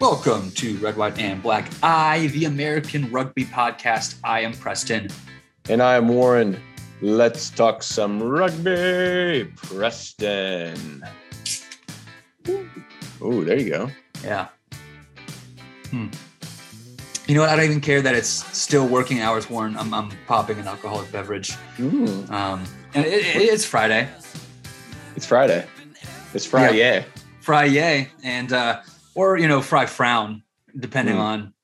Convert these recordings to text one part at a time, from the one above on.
Welcome to Red, White, and Black I, the American Rugby Podcast. I am Preston. And I am Warren. Let's talk some rugby, Preston. Oh, there you go. Yeah. Hmm. You know what? I don't even care that it's still working hours, Warren. I'm, I'm popping an alcoholic beverage. Mm. Um, and it, it, it's Friday. It's Friday. It's Friday. Yeah. Friday. And, uh, or, you know, fry frown, depending Mm. on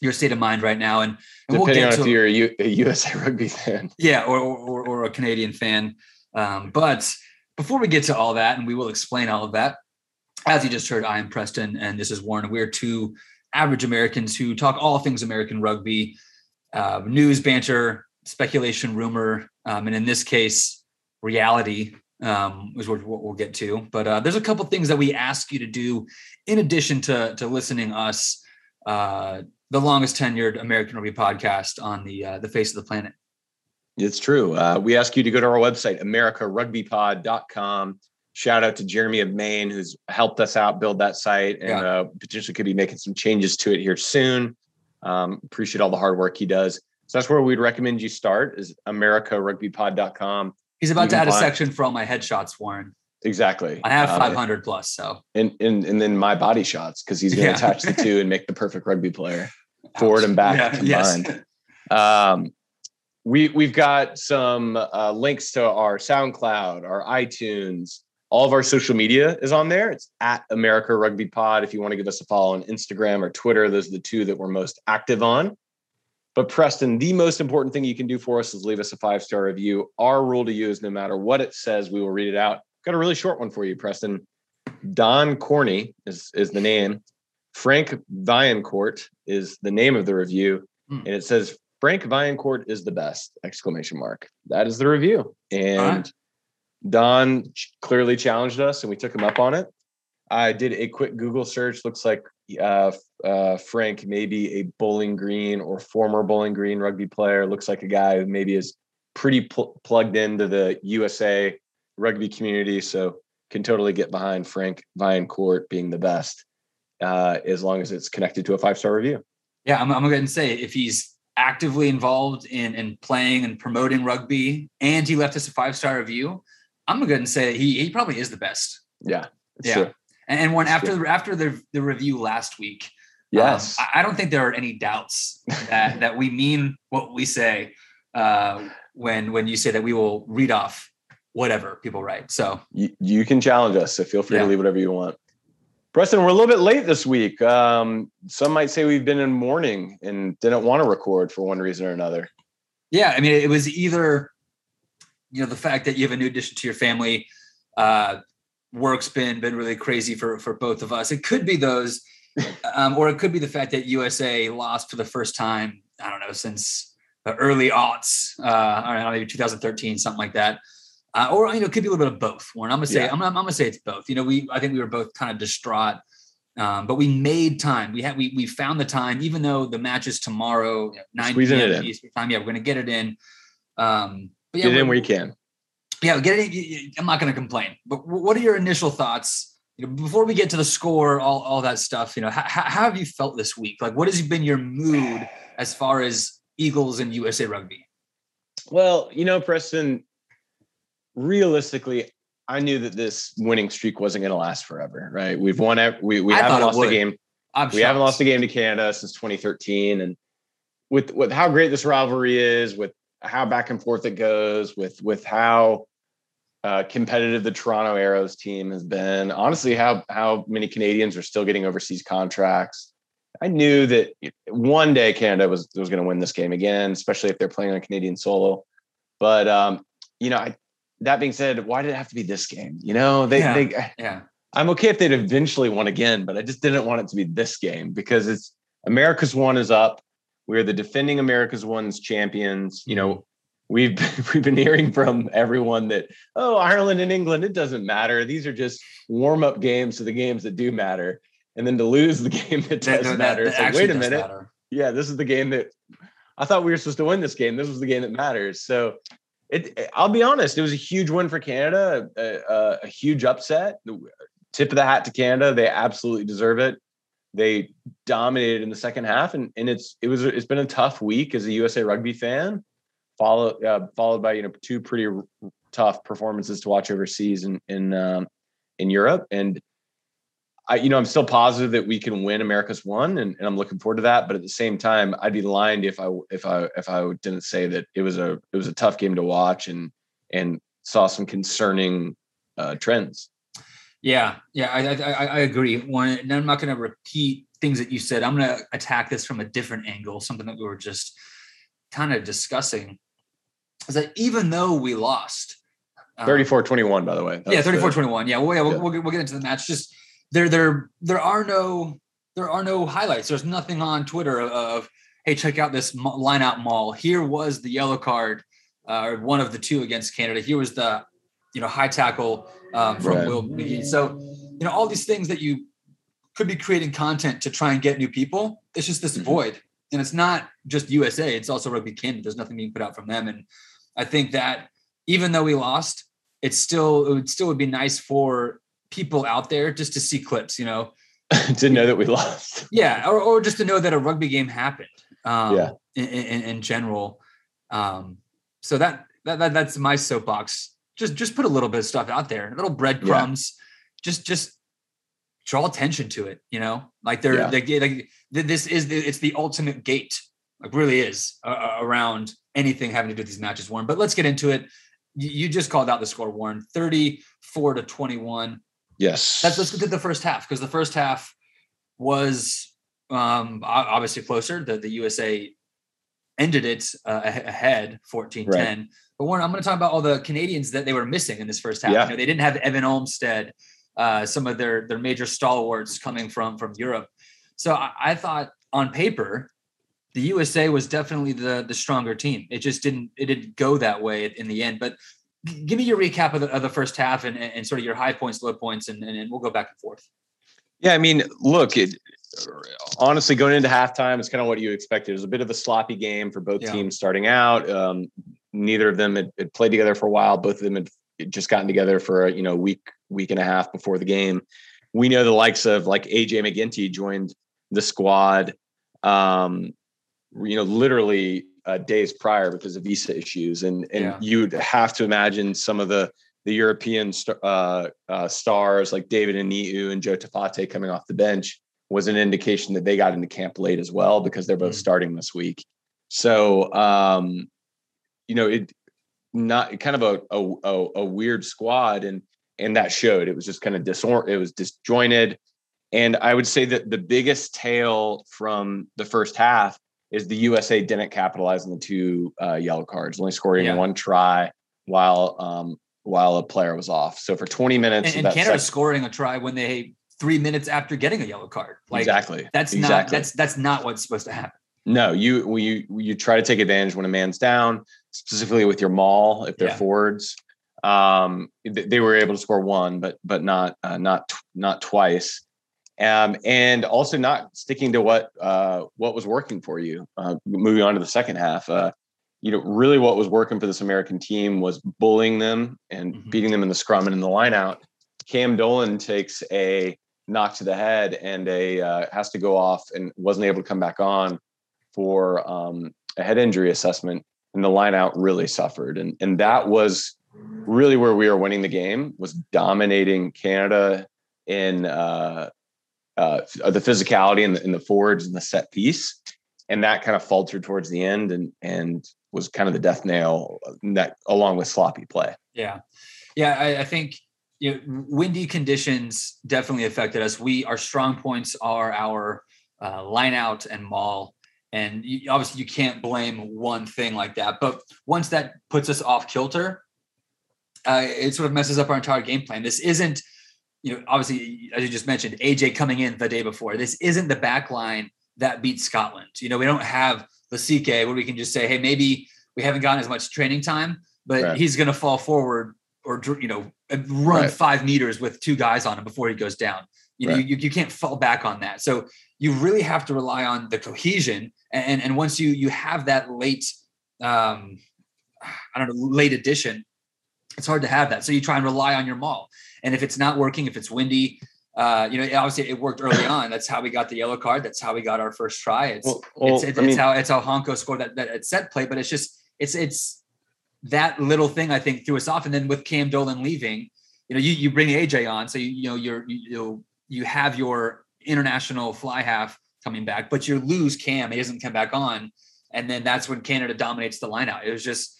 your state of mind right now. And, and we'll Depending get on if you're a, U- a USA rugby fan. Yeah, or, or, or a Canadian fan. Um, but before we get to all that, and we will explain all of that, as you just heard, I am Preston and this is Warren. We're two average Americans who talk all things American rugby, uh, news, banter, speculation, rumor, um, and in this case, reality um, is what, what we'll get to. But uh, there's a couple things that we ask you to do in addition to, to listening us, uh, the longest tenured American rugby podcast on the uh, the face of the planet. It's true. Uh, we ask you to go to our website, americarugbypod.com. Shout out to Jeremy of Maine, who's helped us out build that site and Yeah. uh, potentially could be making some changes to it here soon. Um, appreciate all the hard work he does. So that's where we'd recommend you start is americarugbypod.com. He's about to add a section for all my headshots, Warren. Exactly. I have Um, 500 plus, so and, and and then my body shots because he's going to Yeah. attach the two and make the perfect rugby player forward and back Yeah, yes. Um, we we've got some uh, links to our SoundCloud, our iTunes, all of our social media is on there. It's at America Rugby Pod. If you want to give us a follow on Instagram or Twitter, those are the two that we're most active on. But Preston, the most important thing you can do for us is leave us a five star review. Our rule to you is no matter what it says, we will read it out. Got a really short one for you, Preston. Don Corney is is the name. Frank Viancourt is the name of the review, Hmm. and it says Frank Viancourt is the best! Exclamation mark. That is the review, and right. Don clearly challenged us, and we took him up on it. I did a quick Google search. Looks like uh, uh, Frank may be a Bowling Green or former Bowling Green rugby player. Looks like a guy who maybe is pretty pl- plugged into the USA rugby community, so can totally get behind Frank Viancourt being the best, uh, as long as it's connected to a five star review. yeah, I'm, I'm gonna go ahead and say if he's actively involved in in playing and promoting rugby, and he left us a five star review, I'm gonna go ahead and say he he probably is the best. Yeah, Yeah. true. And, and when after the, after the the review last week, Yes, I, I don't think there are any doubts that that we mean what we say uh, when when you say that we will read off whatever people write. So you, you can challenge us, so feel free Yeah. to leave whatever you want. Preston, we're a little bit late this week. Um, some might say we've been in mourning and didn't want to record for one reason or another. Yeah, I mean, it was either, you know, the fact that you have a new addition to your family, uh, work's been been really crazy for for both of us. It could be those, um, or it could be the fact that USA lost for the first time. I don't know since the early aughts, uh, I don't know, maybe 2013, something like that. Uh, or you know, it could be a little bit of both. Warren, I'm gonna say, Yeah. I'm, I'm gonna say it's both. You know, we I think we were both kind of distraught, um, but we made time. We had we we found the time, even though the match is tomorrow, you know, nine p.m. Eastern time. Yeah, we're gonna get it in. Um, but yeah, Get it in where you can. yeah, get it. in- I'm not gonna complain. But what are your initial thoughts? You know, before we get to the score, all all that stuff. You know, how, how have you felt this week? Like, what has been your mood as far as Eagles and USA Rugby? Well, you know, Preston, realistically, I knew that this winning streak wasn't going to last forever, right? We've won, we, we I haven't lost a game. I'm we haven't lost a game to Canada since 2013. And with with how great this rivalry is, with how back and forth it goes, with with how uh, competitive the Toronto Arrows team has been, honestly, how how many Canadians are still getting overseas contracts. I knew that one day Canada was was going to win this game again, especially if they're playing on Canadian solo. But um, you know, I, that being said, why did it have to be this game? You know, they Yeah. they Yeah, I'm okay if they'd eventually won again, but I just didn't want it to be this game because it's America's one is up. We're the defending America's one's champions. You know, we've we've been hearing from everyone that oh Ireland and England it doesn't matter. These are just warm up games to the games that do matter. And then to lose the game that That- does that- matter, that like wait a minute, matter. yeah, this is the game that I thought we were supposed to win this game. This was the game that matters. So it, it- I'll be honest, it was a huge win for Canada, a, a, a huge upset. Tip of the hat to Canada. They absolutely deserve it. they dominated in the second half, and and it's it was it's been a tough week as a USA Rugby fan, followed uh, followed by you know two pretty r- tough performances to watch overseas in in um, in Europe, and I you know I'm still positive that we can win America's one, and, and I'm looking forward to that. But at the same time, I'd be lying if I if I if I didn't say that it was a it was a tough game to watch and and saw some concerning uh, trends. Yeah, yeah, I, I, I agree. One, and I'm not going to repeat things that you said. I'm going to attack this from a different angle, something that we were just kind of discussing. Is that even though we lost, um, 34-21, by the way. yeah, 34-21. Yeah, well, yeah, we'll, yeah. We'll, we'll get into the match. Just there, there, there are no, there are no highlights. There's nothing on Twitter of, hey, check out this line out maul. Here was the yellow card, uh, one of the two against Canada. Here was the you know, high tackle um, from right. Will McGee. So, you know, all these things that you could be creating content to try and get new people. It's just this mm-hmm. void. And it's not just USA, it's also Rugby Canada. There's nothing being put out from them. And I think that even though we lost, it's still, it would still would be nice for people out there just to see clips, you know. to know that we lost. Yeah. Or, or just to know that a rugby game happened. Um, yeah. In, in, in general. Um, so that, that, that that's my soapbox just just put a little bit of stuff out there, little breadcrumbs. Yeah. Just just draw attention to it. You know, like they're yeah. they, like this is the, it's the ultimate gate. Like really is uh, around anything having to do with these matches, Warren. But let's get into it. You, just called out the score, Warren. Thirty-four to twenty-one. Yes. Let's let's get to the first half because the first half was um obviously closer. The the USA ended it uh, ahead 14-10 right. But Warren, I'm going to talk about all the Canadians that they were missing in this first half. Yeah. You know, they didn't have Evan Olmstead, uh, some of their their major stalwarts coming from from Europe. So I, I, thought on paper, the USA was definitely the the stronger team. It just didn't it didn't go that way in the end. But give me your recap of the, of the first half and, and sort of your high points, low points, and, and we'll go back and forth. Yeah, I mean, look, it honestly going into halftime is kind of what you expected. It was a bit of a sloppy game for both yeah. teams starting out. Um, neither of them had, had, played together for a while. Both of them had just gotten together for a you know week week and a half before the game. We know the likes of like AJ McGinty joined the squad, um, you know, literally uh, days prior because of visa issues, and and yeah. you'd have to imagine some of the the European uh, uh, stars like David Ainu'u and Joe Taufete'e coming off the bench was an indication that they got into camp late as well because they're both mm. starting this week. So um, you know, it not kind of a, a, a weird squad and and that showed it was just kind of disor it was disjointed and i would say that the biggest tail from the first half is the usa didn't capitalize on the two uh, yellow cards only scoring yeah. one try while um, while a player was off so for 20 minutes and, and canada scoring a try when they three minutes after getting a yellow card like exactly that's exactly. not that's that's not what's supposed to happen no you you you try to take advantage when a man's down specifically with your maul if they're yeah. forwards. Um, they were able to score one, but but not uh, not not twice. Um, and also not sticking to what uh, what was working for you. Uh, moving on to the second half, uh, you know, really what was working for this American team was bullying them and mm-hmm. beating them in the scrum and in the lineout. Cam Dolan takes a knock to the head and a uh, has to go off and wasn't able to come back on for um, a head injury assessment and the line out really suffered. And, and that was really where we were winning the game was dominating Canada in uh, uh, the physicality and the, in the forwards and the set piece. And that kind of faltered towards the end and, and was kind of the death nail that along with sloppy play. Yeah. Yeah. I, I think, you know, windy conditions definitely affected us. We, our strong points are our uh, line out and maul and you, obviously you can't blame one thing like that but once that puts us off kilter uh, it sort of messes up our entire game plan this isn't you know obviously as you just mentioned aj coming in the day before this isn't the back line that beats scotland you know we don't have the ck where we can just say hey maybe we haven't gotten as much training time but right. he's going to fall forward or you know run right. five meters with two guys on him before he goes down you know right. you, you can't fall back on that so you really have to rely on the cohesion and and once you you have that late um i don't know late addition it's hard to have that so you try and rely on your maul and if it's not working if it's windy uh, you know, obviously it worked early on. That's how we got the yellow card. That's how we got our first try. It's Well, well, it's, it's, I mean- it's how it's how Hanco scored that, that set play, but it's just it's it's that little thing I think threw us off. And then with Cam Dolan leaving, you know, you you bring AJ on, so you you know you're you you, you have your international fly half coming back, but you lose Cam. He doesn't come back on, and then that's when Canada dominates the lineout. It was just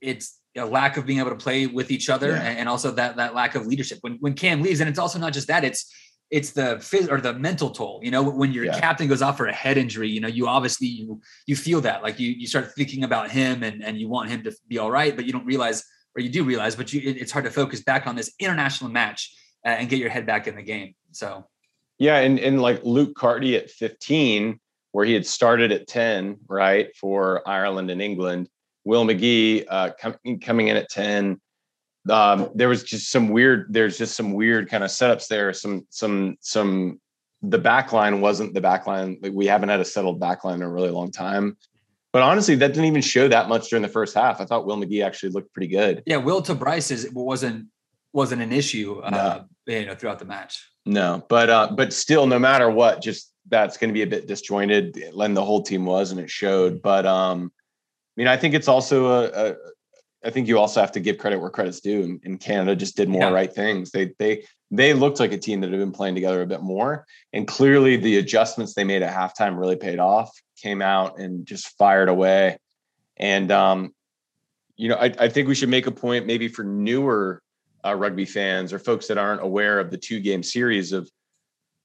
it's a lack of being able to play with each other Yeah. and, and also that that lack of leadership when when Cam leaves and it's also not just that it's it's the phys or the mental toll you know when your Yeah. captain goes off for a head injury you know you obviously you you feel that like you you start thinking about him and and you want him to be all right but you don't realize or you do realize but you it- it's hard to focus back on this international match uh, and get your head back in the game so Yeah, and and like Luke Carty at 15, where he had started at 10, right, for Ireland and England. Will McGee uh, com- coming in at 10. Um, there was just some weird. There's just some weird kind of setups there. Some some some. The back line wasn't the back line. Like we haven't had a settled back line in a really long time. But honestly, that didn't even show that much during the first half. I thought Will McGee actually looked pretty good. yeah will to bryce is wasn't wasn't an issue uh you know throughout the match No, but uh, but still, no matter what, just that's going to be a bit disjointed. And the whole team was, and it showed. But um, mean, I think it's also a, a I think you also have to give credit where credit's due. And, and Canada just did more Yeah. right things. They they they looked like a team that had been playing together a bit more. And clearly, the adjustments they made at halftime really paid off. Came out and just fired away. And um, you know, I, I think we should make a point maybe for newer uh, rugby fans or folks that aren't aware of the two game series of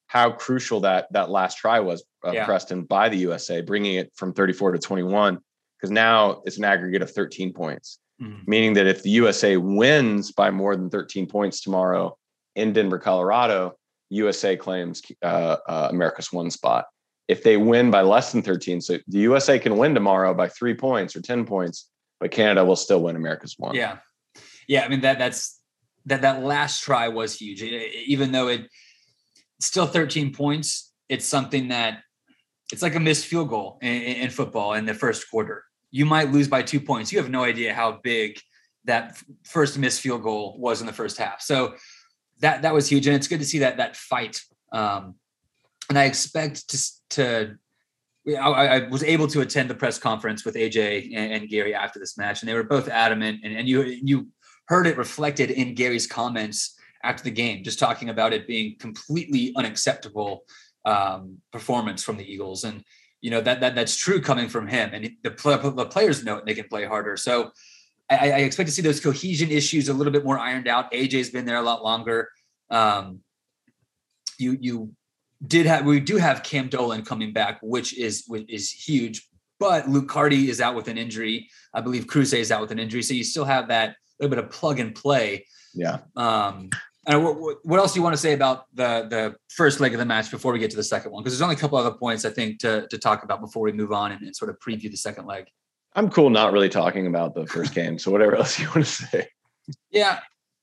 how crucial that that last try was uh, Yeah. Preston by the USA, bringing it from 34 to 21. Because now it's an aggregate of 13 points, Mhm. meaning that if the USA wins by more than 13 points tomorrow in Denver, Colorado, USA claims uh, uh, America's one spot. If they win by less than 13, so the USA can win tomorrow by three points or 10 points, but Canada will still win America's one. Yeah, yeah. I mean that that's that that last try was huge. It- it- even though it still 13 points, it's something that it's like a missed field goal in in football in the first quarter. You might lose by two points. You have no idea how big that first missed field goal was in the first half. So that that was huge, and it's good to see that that fight. Um, and I expect to to. I, I was able to attend the press conference with AJ and, and Gary after this match, and they were both adamant. And, and you you heard it reflected in Gary's comments after the game, just talking about it being completely unacceptable um, performance from the Eagles, and you know that that that's true coming from him. And the, the players know it; they can play harder. So I, I expect to see those cohesion issues a little bit more ironed out. AJ's been there a lot longer. Um, you you did have we do have Cam Dolan coming back, which is which is huge. But Luke Carty is out with an injury. I believe Cruz is out with an injury. So you still have that little bit of plug and play. Yeah. Um, and what, what- else do you want to say about the the first leg of the match before we get to the second one? Because there's only a couple other points I think to to talk about before we move on and, and sort of preview the second leg. I'm cool not really talking about the first game. So whatever else you want to say. Yeah,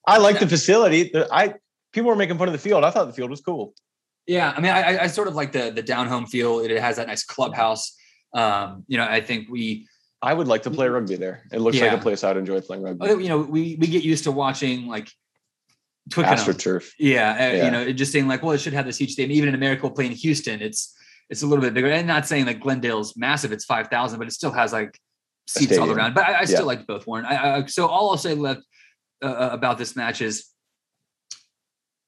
I like the facility. I people were making fun of the field. I thought the field was cool. Yeah, I mean, I, I- sort of like the the down home feel. It has that nice clubhouse. Um, you know, I think we, I would like to play rugby there. It looks like a place I'd enjoy playing rugby. You know, we we get used to watching like. AstroTurf. Yeah, uh, Yeah. you know, just saying like, well, it should have this huge stadium. Even in America, we'll play in Houston. It's it's a little bit bigger. And not saying that Glendale's massive. It's five thousand, but it still has like seats all around. But I, I still Yeah. liked both, Warren. I, I, so all I'll say left uh, about this match is,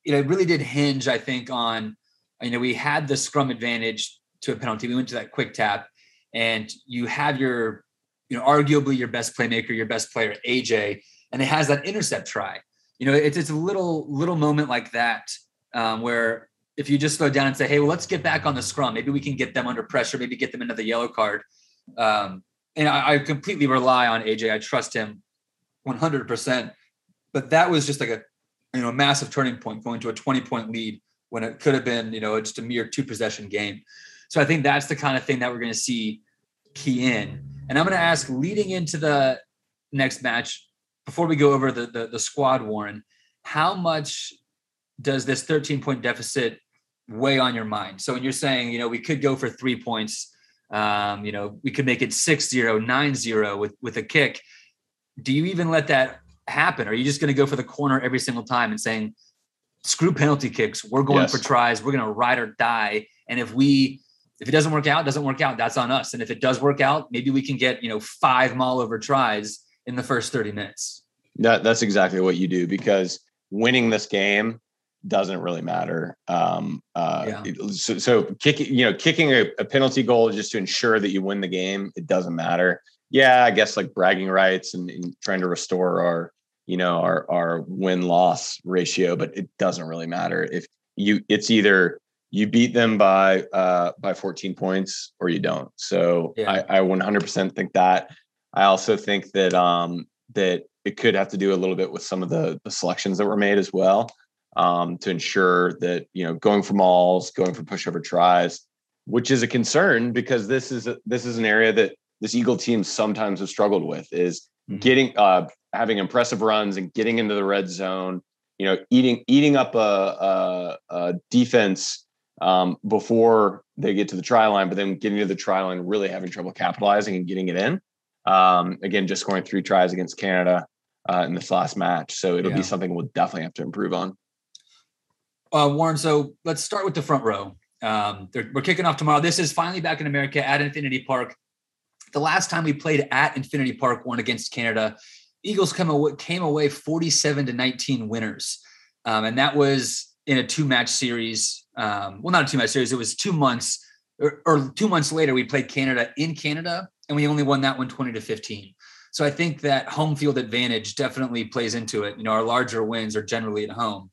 you know, it really did hinge, I think, on you know we had the scrum advantage to a penalty. We went to that quick tap, and you have your, you know, arguably your best playmaker, your best player, AJ, and it has that intercept try. You know, it's it's a little little moment like that um, where if you just slow down and say, hey, well, let's get back on the scrum. Maybe we can get them under pressure. Maybe get them into the yellow card. Um, and I, I completely rely on AJ. I trust him 100%. But that was just like a you know massive turning point, going to a 20 point lead when it could have been you know just a mere two possession game. So I think that's the kind of thing that we're going to see key in. And I'm going to ask leading into the next match before we go over the, the the squad, Warren, how much does this 13 point deficit weigh on your mind? So when you're saying, you know, we could go for three points, um, you know, we could make it 6-0, 9-0 with with a kick. Do you even let that happen? Are you just going to go for the corner every single time and saying screw penalty kicks. We're going Yes. for tries. We're going to ride or die. And if we if it doesn't work out, doesn't work out. That's on us. And if it does work out, maybe we can get you know five maul over tries in the first thirty minutes. That that's exactly what you do because winning this game doesn't really matter. Um, uh, Yeah. so, so kicking, you know, kicking a, a penalty goal just to ensure that you win the game, it doesn't matter. Yeah, I guess like bragging rights and, and trying to restore our, you know, our our win loss ratio, but it doesn't really matter if you. It's either you beat them by uh, by 14 points or you don't. So Yeah. I, I 100% think that. I also think that um, that it could have to do a little bit with some of the, the selections that were made as well um, to ensure that you know going for mauls, going for pushover tries, which is a concern because this is a, this is an area that this Eagle team sometimes has struggled with is Mhm. getting uh, having impressive runs and getting into the red zone. You know, eating eating up a, a, a defense um, before they get to the try line, but then getting to the try line, really having trouble capitalizing and getting it in. Um, again, just scoring three tries against Canada uh, in this last match, so it'll Yeah. be something we'll definitely have to improve on. Uh, Warren, so let's start with the front row. Um, we're kicking off tomorrow. This is finally back in America at Infinity Park. The last time we played at Infinity Park, one against Canada, Eagles come away, came away 47 to 19 winners. Um, and that was in a two match series. Um, well, not a two match series, it was two months or, or two months later, we played Canada in Canada and we only won that one 20 to 15. So I think that home field advantage definitely plays into it. You know, our larger wins are generally at home.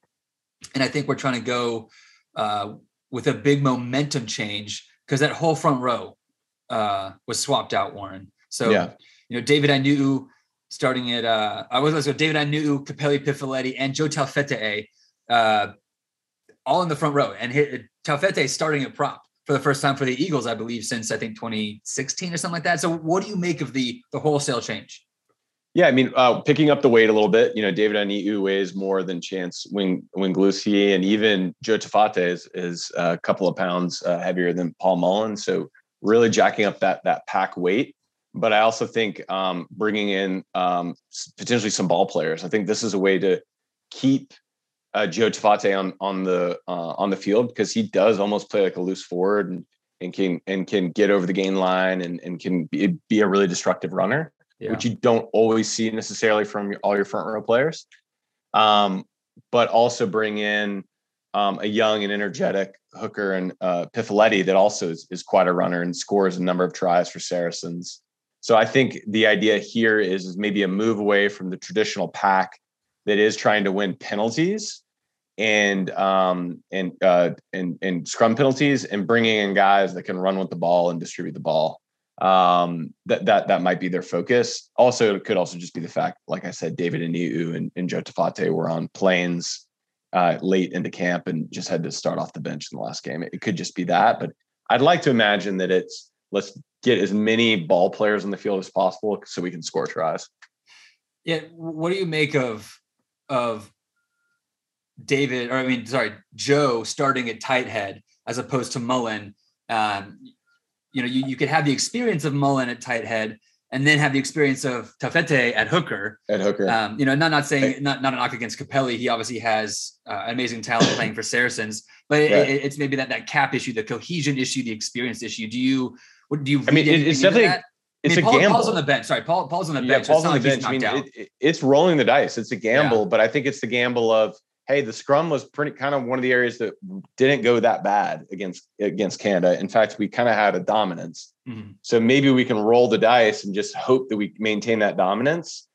And I think we're trying to go uh, with a big momentum change because that whole front row uh, was swapped out, Warren. So, Yeah. you know, David Ainu'u starting at, uh, I was so David Ainu'u, Kapeli Pifeleti, and Joe Taufete'e, uh, all in the front row. And hit, Taufete'e starting at prop for the first time for the Eagles, I believe, since I think 2016 or something like that. So, what do you make of the the wholesale change? Yeah, I mean, uh, picking up the weight a little bit. You know, David Ainu'u weighs more than Chance Wing and even Joe Taufete'e is, is a couple of pounds uh, heavier than Paul Mullen. So really jacking up that that pack weight. But I also think um, bringing in um, potentially some ball players. I think this is a way to keep uh, Joe Taufete'e on on the uh, on the field because he does almost play like a loose forward and, and can and can get over the gain line and, and can be, be a really destructive runner Yeah. which you don't always see necessarily from your, all your front row players. Um, but also bring in um, a young and energetic hooker and uh, Pifeleti that also is, is quite a runner and scores a number of tries for Saracens. So I think the idea here is, is maybe a move away from the traditional pack that is trying to win penalties and um, and uh, and and scrum penalties and bringing in guys that can run with the ball and distribute the ball. Um that that that might be their focus. Also it could also just be the fact like i said david Ainu'u and, and joe Taufete'e were on planes uh late into camp and just had to start off the bench in the last game. It, it could just be that but i'd like to imagine that it's let's get as many ball players on the field as possible so we can score tries Yeah. What do you make of of David, or I mean, sorry, Joe starting at tight head as opposed to Mullen? Um, you know, you, you could have the experience of Mullen at tight head and then have the experience of Taufete'e at hooker. at hooker Um, you know, not not saying not not a knock against Kapeli. He obviously has uh, amazing talent playing for Saracens, but it, Right. it- it's maybe that that cap issue, the cohesion issue, the experience issue. Do you? What do you? I mean, it's definitely- that? it's I mean, a Paul, gamble Paul's on the bench. Sorry, Paul. Paul's on the yeah, bench. Paul's it's on the like bench. I mean, it, it- it's rolling the dice. It's a gamble, but I think it's the gamble of hey, the scrum was pretty kind of one of the areas that didn't go that bad against against Canada. In fact, we kind of had a dominance. Mhm. So maybe we can roll the dice and just hope that we maintain that dominance.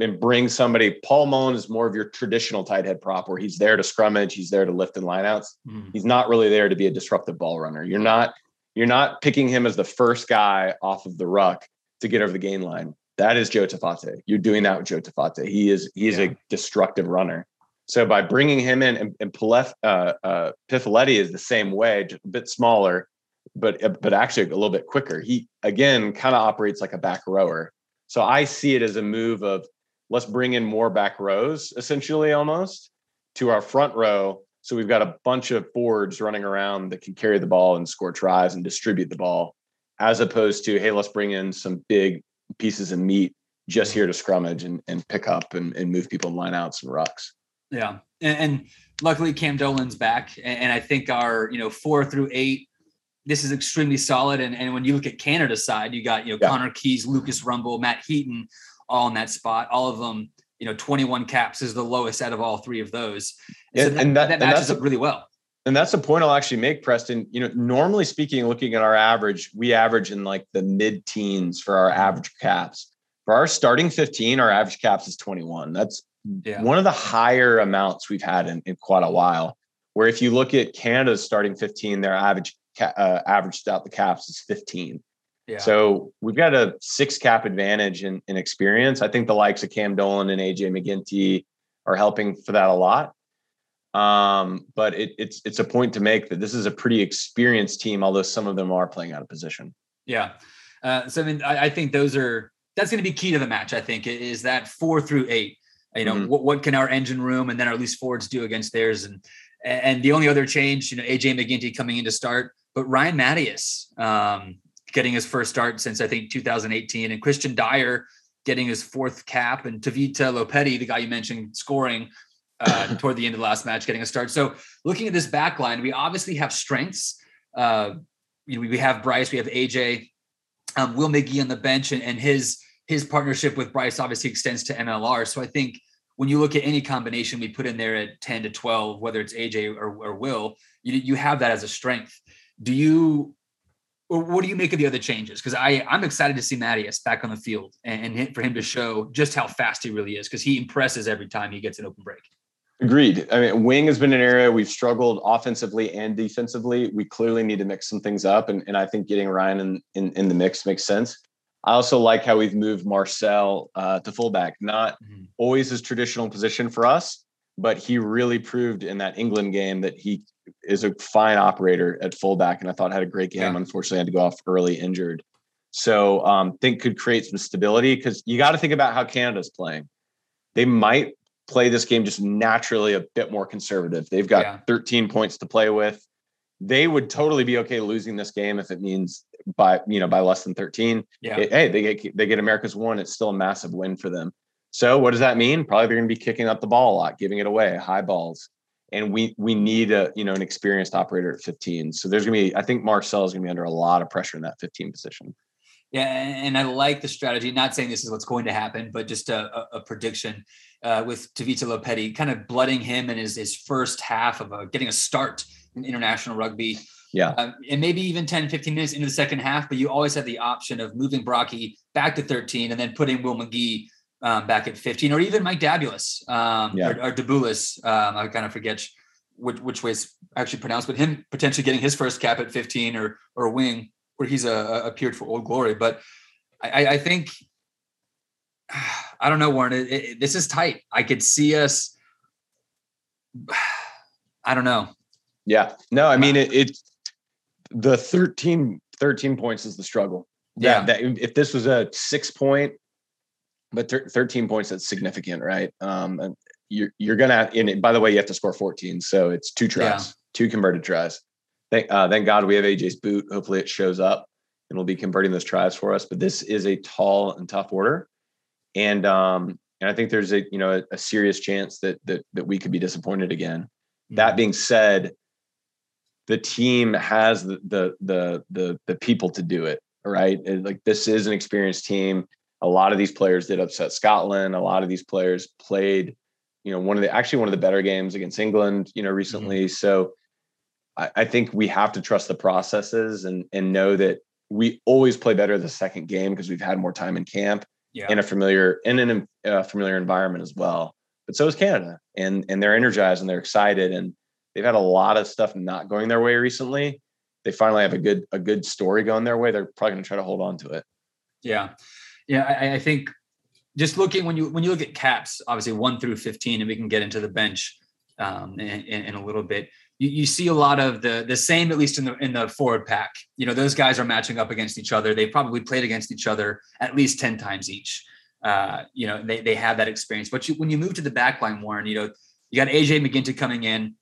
And bring somebody. Paul Mullen is more of your traditional tight head prop, where he's there to scrummage, he's there to lift in lineouts. Mhm. He's not really there to be a disruptive ball runner. You're not you're not picking him as the first guy off of the ruck to get over the gain line. That is Joe Taufete'e. You're doing that with Joe Taufete'e. He is he is Yeah. a destructive runner. So by bringing him in, and, and Pilef, uh, uh, is the same way, just a bit smaller, but but actually a little bit quicker. He again kind of operates like a back rower. So I see it as a move of let's bring in more back rows, essentially almost to our front row. So we've got a bunch of forwards running around that can carry the ball and score tries and distribute the ball, as opposed to hey, let's bring in some big pieces of meat just here to scrummage and, and pick up and, and move people in lineouts and rucks. Yeah, and, and luckily Cam Dolan's back, and, and I think our you know four through eight this is extremely solid. And, and when you look at Canada's side, you got, you know, yeah. Conor Keys, Lucas Rumble, Matt Heaton, all in that spot. All of them, you know, 21 caps is the lowest out of all three of those. Yeah, so that, and that, that matches up really well. And that's the point I'll actually make, Preston. You know, normally speaking, looking at our average, we average in like the mid teens for our average caps. For our starting 15, our average caps is 21. That's yeah. one of the higher amounts we've had in, in quite a while. Where if you look at Canada's starting 15, their average uh, averaged out the caps is 15. Yeah. So we've got a six cap advantage in, in experience. I think the likes of Cam Dolan and AJ McGinty are helping for that a lot. Um, but it, it's it's a point to make that this is a pretty experienced team, although some of them are playing out of position. Yeah. Uh, so I mean, I, I think those are that's going to be key to the match. I think is that four through eight. You know, mm-hmm. what what can our engine room and then our loose forwards do against theirs? And and the only other change, you know, AJ McGinty coming in to start but Ryan Matyas um, getting his first start since I think 2018, and Christian Dyer getting his fourth cap, and Tavita Lopeti, the guy you mentioned, scoring uh, toward the end of the last match, getting a start. So looking at this back line, we obviously have strengths. Uh, you know, we have Bryce, we have AJ, um, Will McGee on the bench, and, and his his partnership with Bryce obviously extends to MLR. So I think when you look at any combination we put in there at 10 to 12, whether it's AJ or, or Will, you, you have that as a strength do you or what do you make of the other changes? Because I I'm excited to see Matyas back on the field and, and for him to show just how fast he really is because he impresses every time he gets an open break. Agreed. I mean, wing has been an area we've struggled offensively and defensively. We clearly need to mix some things up, and, and I think getting Ryan in, in, in the mix makes sense. I also like how we've moved Marcel uh, to fullback. Not mm-hmm. always his traditional position for us, but he really proved in that England game that he is a fine operator at fullback, and I thought had a great game. Yeah. Unfortunately, had to go off early injured. So um, think could create some stability because you got to think about how Canada's playing. They might play this game just naturally a bit more conservative. They've got yeah. 13 points to play with. They would totally be okay losing this game if it means by you know by less than 13. Yeah. It, hey, they get they get America's one. It's still a massive win for them. So what does that mean? Probably they're going to be kicking up the ball a lot, giving it away, high balls and we we need a you know an experienced operator at 15. So there's gonna be I think Marcel is gonna be under a lot of pressure in that 15 position. Yeah, and I like the strategy. Not saying this is what's going to happen, but just a, a, prediction uh, with Tavita Lopeti, kind of blooding him in his, his first half of a, getting a start in international rugby. Yeah. Um, and maybe even 10, 15 minutes into the second half, but you always have the option of moving Brache back to 13 and then putting Will McGee um, back at 15, or even Mike Dabulas um, yeah. or, or Dabulas. Um, I kind of forget which, which way it's actually pronounced, but him potentially getting his first cap at 15 or or a wing where he's a, a appeared for Old Glory. But I, I think I don't know, Warren. It, it, this is tight. I could see us. I don't know. Yeah. No, I mean it, it the 13, 13 points is the struggle. Yeah. yeah that, if this was a six point but 13 points that's significant right um and you're you're gonna in by the way you have to score 14 so it's two tries yeah. two converted tries thank uh, thank god we have aj's boot hopefully it shows up and we'll be converting those tries for us but this is a tall and tough order and um and i think there's a you know a, a serious chance that that that we could be disappointed again mm-hmm. that being said the team has the the the the, the people to do it right like this is an experienced team a lot of these players did upset Scotland. A lot of these players played, you know, one of the actually one of the better games against England, you know, recently. Mm-hmm. So I, I, think we have to trust the processes and and know that we always play better the second game because we've had more time in camp yeah. in a familiar in a uh, familiar environment as well. But so is Canada, and and they're energized and they're excited, and they've had a lot of stuff not going their way recently. They finally have a good a good story going their way. They're probably going to try to hold on to it. Yeah yeah, I, I think just looking when you when you look at caps, obviously one through fifteen, and we can get into the bench um, in, in, a little bit. You, you, see a lot of the the same, at least in the in the forward pack. You know, those guys are matching up against each other. They probably played against each other at least ten times each. Uh, you know, they they have that experience. But you, when you move to the back line, Warren, you know, you got AJ McGinty coming in,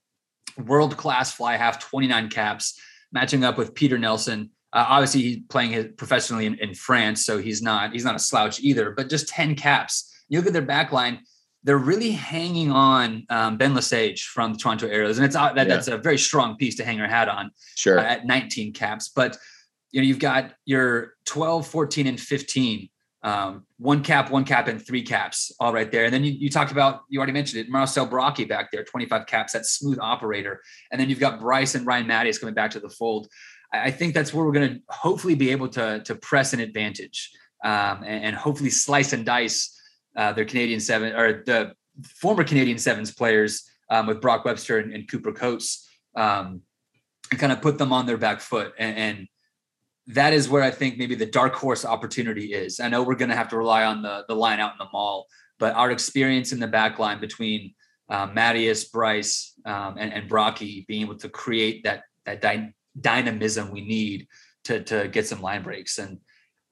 world class fly half, twenty nine caps, matching up with Peter Nelson. Uh, obviously, he's playing his, professionally in, in, France, so he's not he's not a slouch either. But just ten caps. You look at their back line. they're really hanging on um, Ben Lesage from the Toronto Arrows, and it's uh, that, yeah. that's a very strong piece to hang your hat on. Sure. Uh, at 19 caps, but you know you've got your 12, 14, and 15. Um, one cap, one cap, and three caps, all right there. And then you, you talked about you already mentioned it, Marcel Brache back there, 25 caps, that smooth operator. And then you've got Bryce and Ryan Matyas coming back to the fold. I, I think that's where we're going to hopefully be able to to press an advantage um, and, and hopefully slice and dice uh, their Canadian seven or the former Canadian sevens players um, with Brock Webster and, and Cooper Coats um, and kind of put them on their back foot. And, and, that is where I think maybe the dark horse opportunity is. I know we're going to have to rely on the, the line out in the maul, but our experience in the back line between um, Matyas, Bryce, um, and, and Brache being able to create that, that dy- dynamism we need to, to get some line breaks. And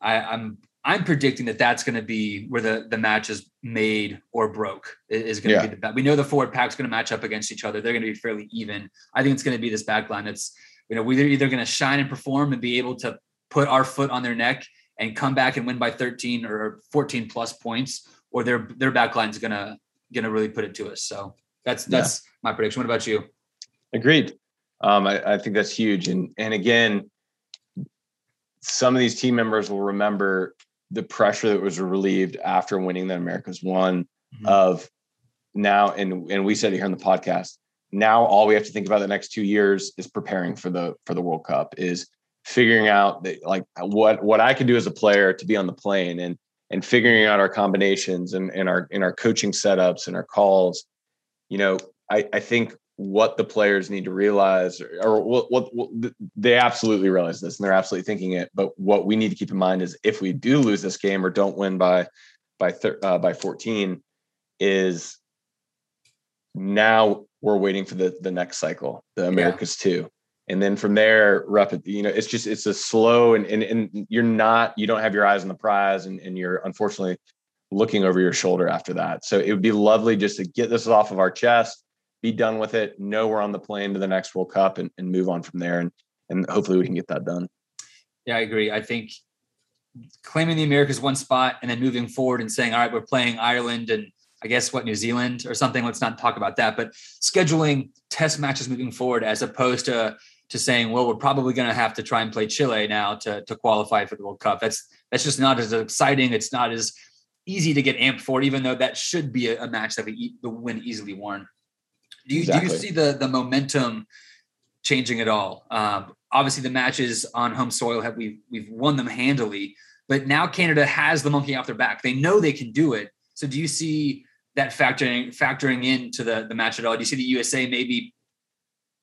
I, I'm I'm predicting that that's going to be where the, the match is made or broke is going to yeah. be the We know the forward pack's going to match up against each other. They're going to be fairly even. I think it's going to be this back line that's, you know, we're either going to shine and perform and be able to put our foot on their neck and come back and win by 13 or 14 plus points, or their their back line's going to going to really put it to us. So that's that's yeah. my prediction. What about you? Agreed. Um, I, I think that's huge. And and again, some of these team members will remember the pressure that was relieved after winning that America's one mm-hmm. of now and and we said it here on the podcast now all we have to think about the next two years is preparing for the for the world cup is figuring out that, like what what i can do as a player to be on the plane and and figuring out our combinations and, and our in our coaching setups and our calls. You know i i think what the players need to realize or, what, what, what, they absolutely realize this and they're absolutely thinking it but what we need to keep in mind is if we do lose this game or don't win by by thir- uh, by 14 is now we're waiting for the the next cycle the americas yeah. 2 and then from there rapid you know it's just it's a slow and, and and you're not you don't have your eyes on the prize and, and you're unfortunately looking over your shoulder after that so it would be lovely just to get this off of our chest be done with it, know we're on the plane to the next World Cup and, and move on from there. And, and hopefully we can get that done. Yeah, I agree. I think claiming the Americas one spot and then moving forward and saying, all right, we're playing Ireland and I guess what New Zealand or something. Let's not talk about that, but scheduling test matches moving forward as opposed to to saying, well, we're probably going to have to try and play Chile now to to qualify for the World Cup. That's that's just not as exciting. It's not as easy to get amped for, even though that should be a, a match that we the win easily won. Do you exactly. do you see the the momentum changing at all? Um, obviously, the matches on home soil have we've we've won them handily, but now Canada has the monkey off their back. They know they can do it. So, do you see that factoring factoring into the the match at all? Do you see the USA maybe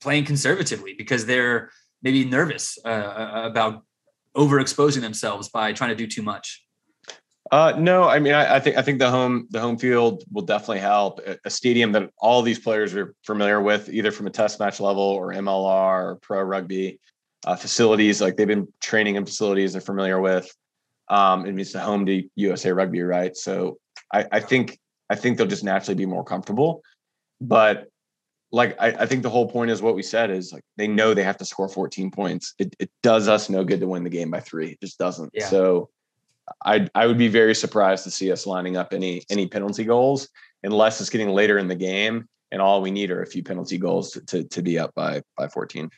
playing conservatively because they're maybe nervous uh, uh about overexposing themselves by trying to do too much? Uh, no, I mean, I, I, think I think the home the home field will definitely help. A stadium that all these players are familiar with, either from a test match level or MLR or pro rugby uh, facilities, like they've been training in facilities they're familiar with. Um, it means the home to USA Rugby, right? So I, I think I think they'll just naturally be more comfortable. But like I, I, think the whole point is what we said is like they know they have to score 14 points. It, it does us no good to win the game by three. It just doesn't. Yeah. So I I would be very surprised to see us lining up any any penalty goals unless it's getting later in the game and all we need are a few penalty goals to to, to be up by by 14.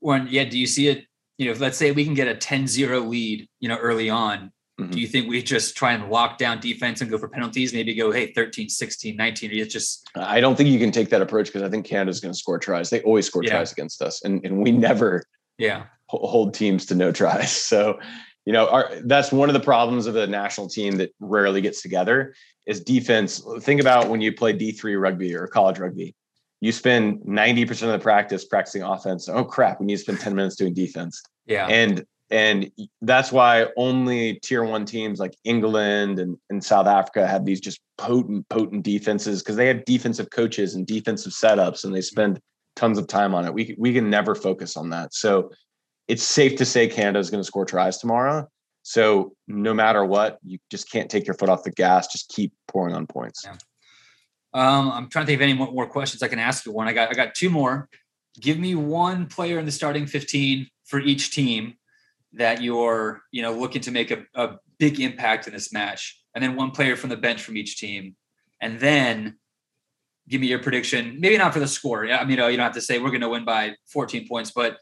When yeah, do you see it? You know, let's say we can get a 10-0 lead, you know, early on, mm-hmm. do you think we just try and lock down defense and go for penalties? Maybe go, hey, 13, 16, 19. It's just I don't think you can take that approach because I think Canada's going to score tries. They always score yeah. tries against us, and and we never yeah hold teams to no tries. So you know, our, that's one of the problems of a national team that rarely gets together is defense. Think about when you play D3 rugby or college rugby. You spend 90% of the practice practicing offense. Oh crap, we need to spend 10 minutes doing defense. Yeah. And and that's why only tier one teams like England and, and South Africa have these just potent, potent defenses because they have defensive coaches and defensive setups and they spend tons of time on it. We, we can never focus on that. So it's safe to say Canada is going to score tries tomorrow. So no matter what, you just can't take your foot off the gas. Just keep pouring on points. Yeah. Um, I'm trying to think of any more questions I can ask you. One, I got I got two more. Give me one player in the starting 15 for each team that you're you know looking to make a, a big impact in this match, and then one player from the bench from each team and then give me your prediction. Maybe not for the score. I mean, you know, you don't have to say we're going to win by 14 points, but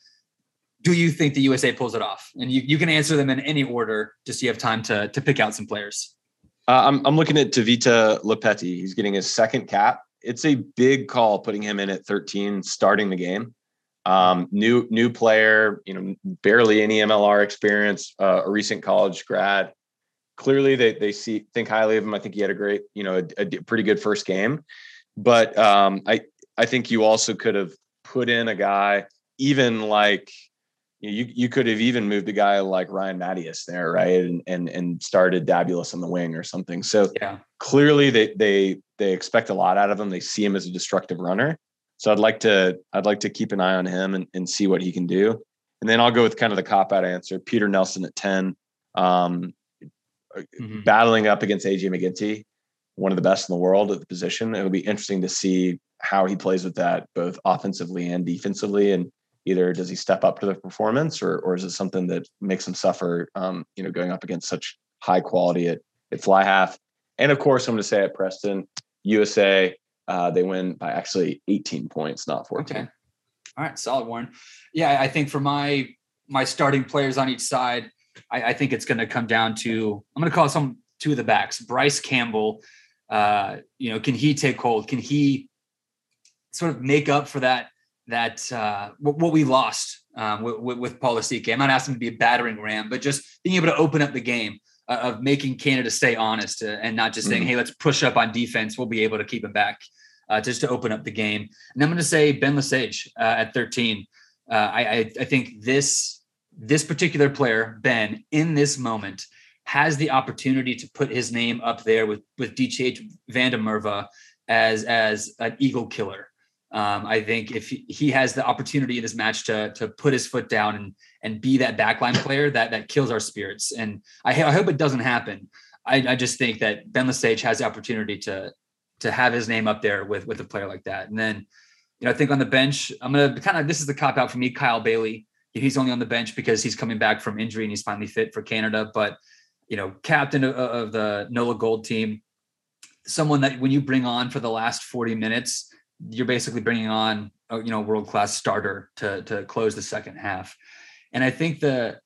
do you think the USA pulls it off? And you, you can answer them in any order, just so you have time to to pick out some players. Uh, I'm I'm looking at Tavita Lepetti. He's getting his second cap. It's a big call putting him in at 13, starting the game. Um, new new player, you know, barely any MLR experience, uh, a recent college grad. Clearly, they they see think highly of him. I think he had a great, you know, a, a pretty good first game. But um, I I think you also could have put in a guy, even like you you could have even moved a guy like Ryan Matyas there, right, and and and started Dabulas on the wing or something. So yeah. clearly they they they expect a lot out of him. They see him as a destructive runner. So I'd like to I'd like to keep an eye on him and, and see what he can do. And then I'll go with kind of the cop out answer. Peter Nelson at ten, um, mm-hmm. battling up against AJ McGinty, one of the best in the world at the position. It'll be interesting to see how he plays with that both offensively and defensively and either does he step up to the performance or or is it something that makes him suffer um, you know going up against such high quality at, at fly half and of course i'm going to say at preston usa uh, they win by actually 18 points not 14 okay all right solid warren yeah i think for my my starting players on each side i, I think it's going to come down to i'm going to call some two of the backs bryce campbell uh, you know can he take hold can he sort of make up for that that uh, what we lost um, with, with Paul Lasike. I'm not asking to be a battering ram, but just being able to open up the game uh, of making Canada stay honest uh, and not just saying, mm-hmm. "Hey, let's push up on defense. We'll be able to keep them back." Uh, just to open up the game. And I'm going to say Ben Lesage uh, at 13. Uh, I, I, I think this this particular player Ben in this moment has the opportunity to put his name up there with with DH Van der Merwe as as an eagle killer. Um, I think if he, he has the opportunity in this match to to put his foot down and and be that backline player that that kills our spirits, and I, I hope it doesn't happen. I, I just think that Ben Lesage has the opportunity to to have his name up there with with a player like that. And then, you know, I think on the bench, I'm gonna kind of this is the cop out for me, Kyle Baillie. He's only on the bench because he's coming back from injury and he's finally fit for Canada. But you know, captain of, of the NOLA Gold team, someone that when you bring on for the last 40 minutes you're basically bringing on a, you know world class starter to to close the second half. And I think the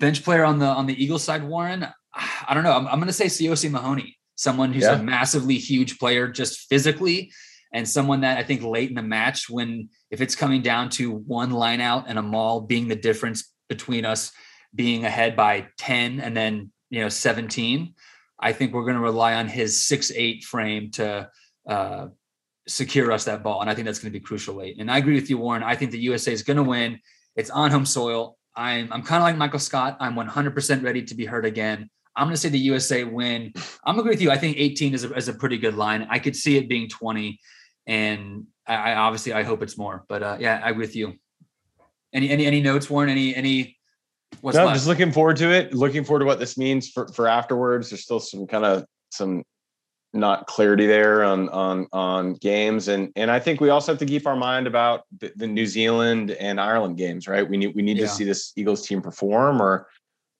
bench player on the on the Eagle side, Warren, I don't know. I'm, I'm going to say Siosi Mahoney, someone who's yeah. a massively huge player just physically, and someone that I think late in the match, when if it's coming down to one line out and a maul being the difference between us being ahead by 10 and then you know 17, I think we're going to rely on his six eight frame to uh, secure us that ball. And I think that's going to be crucial late. And I agree with you, Warren. I think the USA is going to win. It's on home soil. I'm, I'm kind of like Michael Scott. I'm 100% ready to be hurt again. I'm going to say the USA win. I'm agree with you. I think 18 is a, is a pretty good line. I could see it being 20, and I, I obviously I hope it's more. But uh, yeah, I agree with you. Any any any notes, Warren? Any any? What's no, left? just looking forward to it. Looking forward to what this means for for afterwards. There's still some kind of some not clarity there on on on games and and I think we also have to keep our mind about the, the New Zealand and Ireland games right we need we need yeah. to see this Eagles team perform or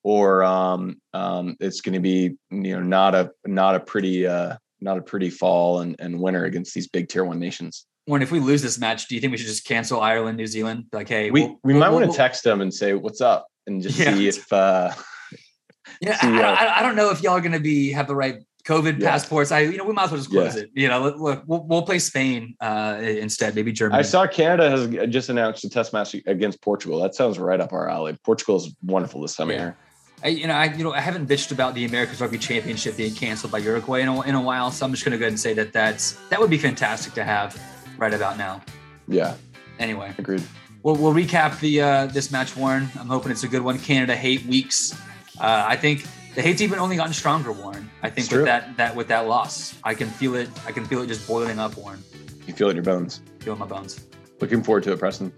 or um, um, it's going to be you know not a not a pretty uh, not a pretty fall and, and winter against these big tier one nations. When if we lose this match, do you think we should just cancel Ireland, New Zealand? Like, hey, we we'll, we we'll, might we'll, want to text them and say what's up and just yeah. see if. uh Yeah, see, I, uh, I, don't know if y'all are going to be have the right COVID yeah. passports. I, you know, we might as well just close yeah. it. You know, look, we'll, we'll play Spain uh, instead, maybe Germany. I saw Canada has just announced a test match against Portugal. That sounds right up our alley. Portugal is wonderful this time of year. I, you know, I you know I haven't bitched about the America's Rugby Championship being canceled by Uruguay in a, in a while, so I'm just going to go ahead and say that that's that would be fantastic to have right about now. Yeah. Anyway, agreed. We'll, we'll recap the uh, this match, Warren. I'm hoping it's a good one. Canada hate weeks. Uh, I think the hate's even only gotten stronger, Warren. I think with that that with that loss, I can feel it. I can feel it just boiling up, Warren. You feel it in your bones. Feel it in my bones. Looking forward to it, Preston.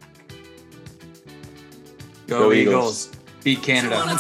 Go, Go Eagles. Eagles. Feed Canada.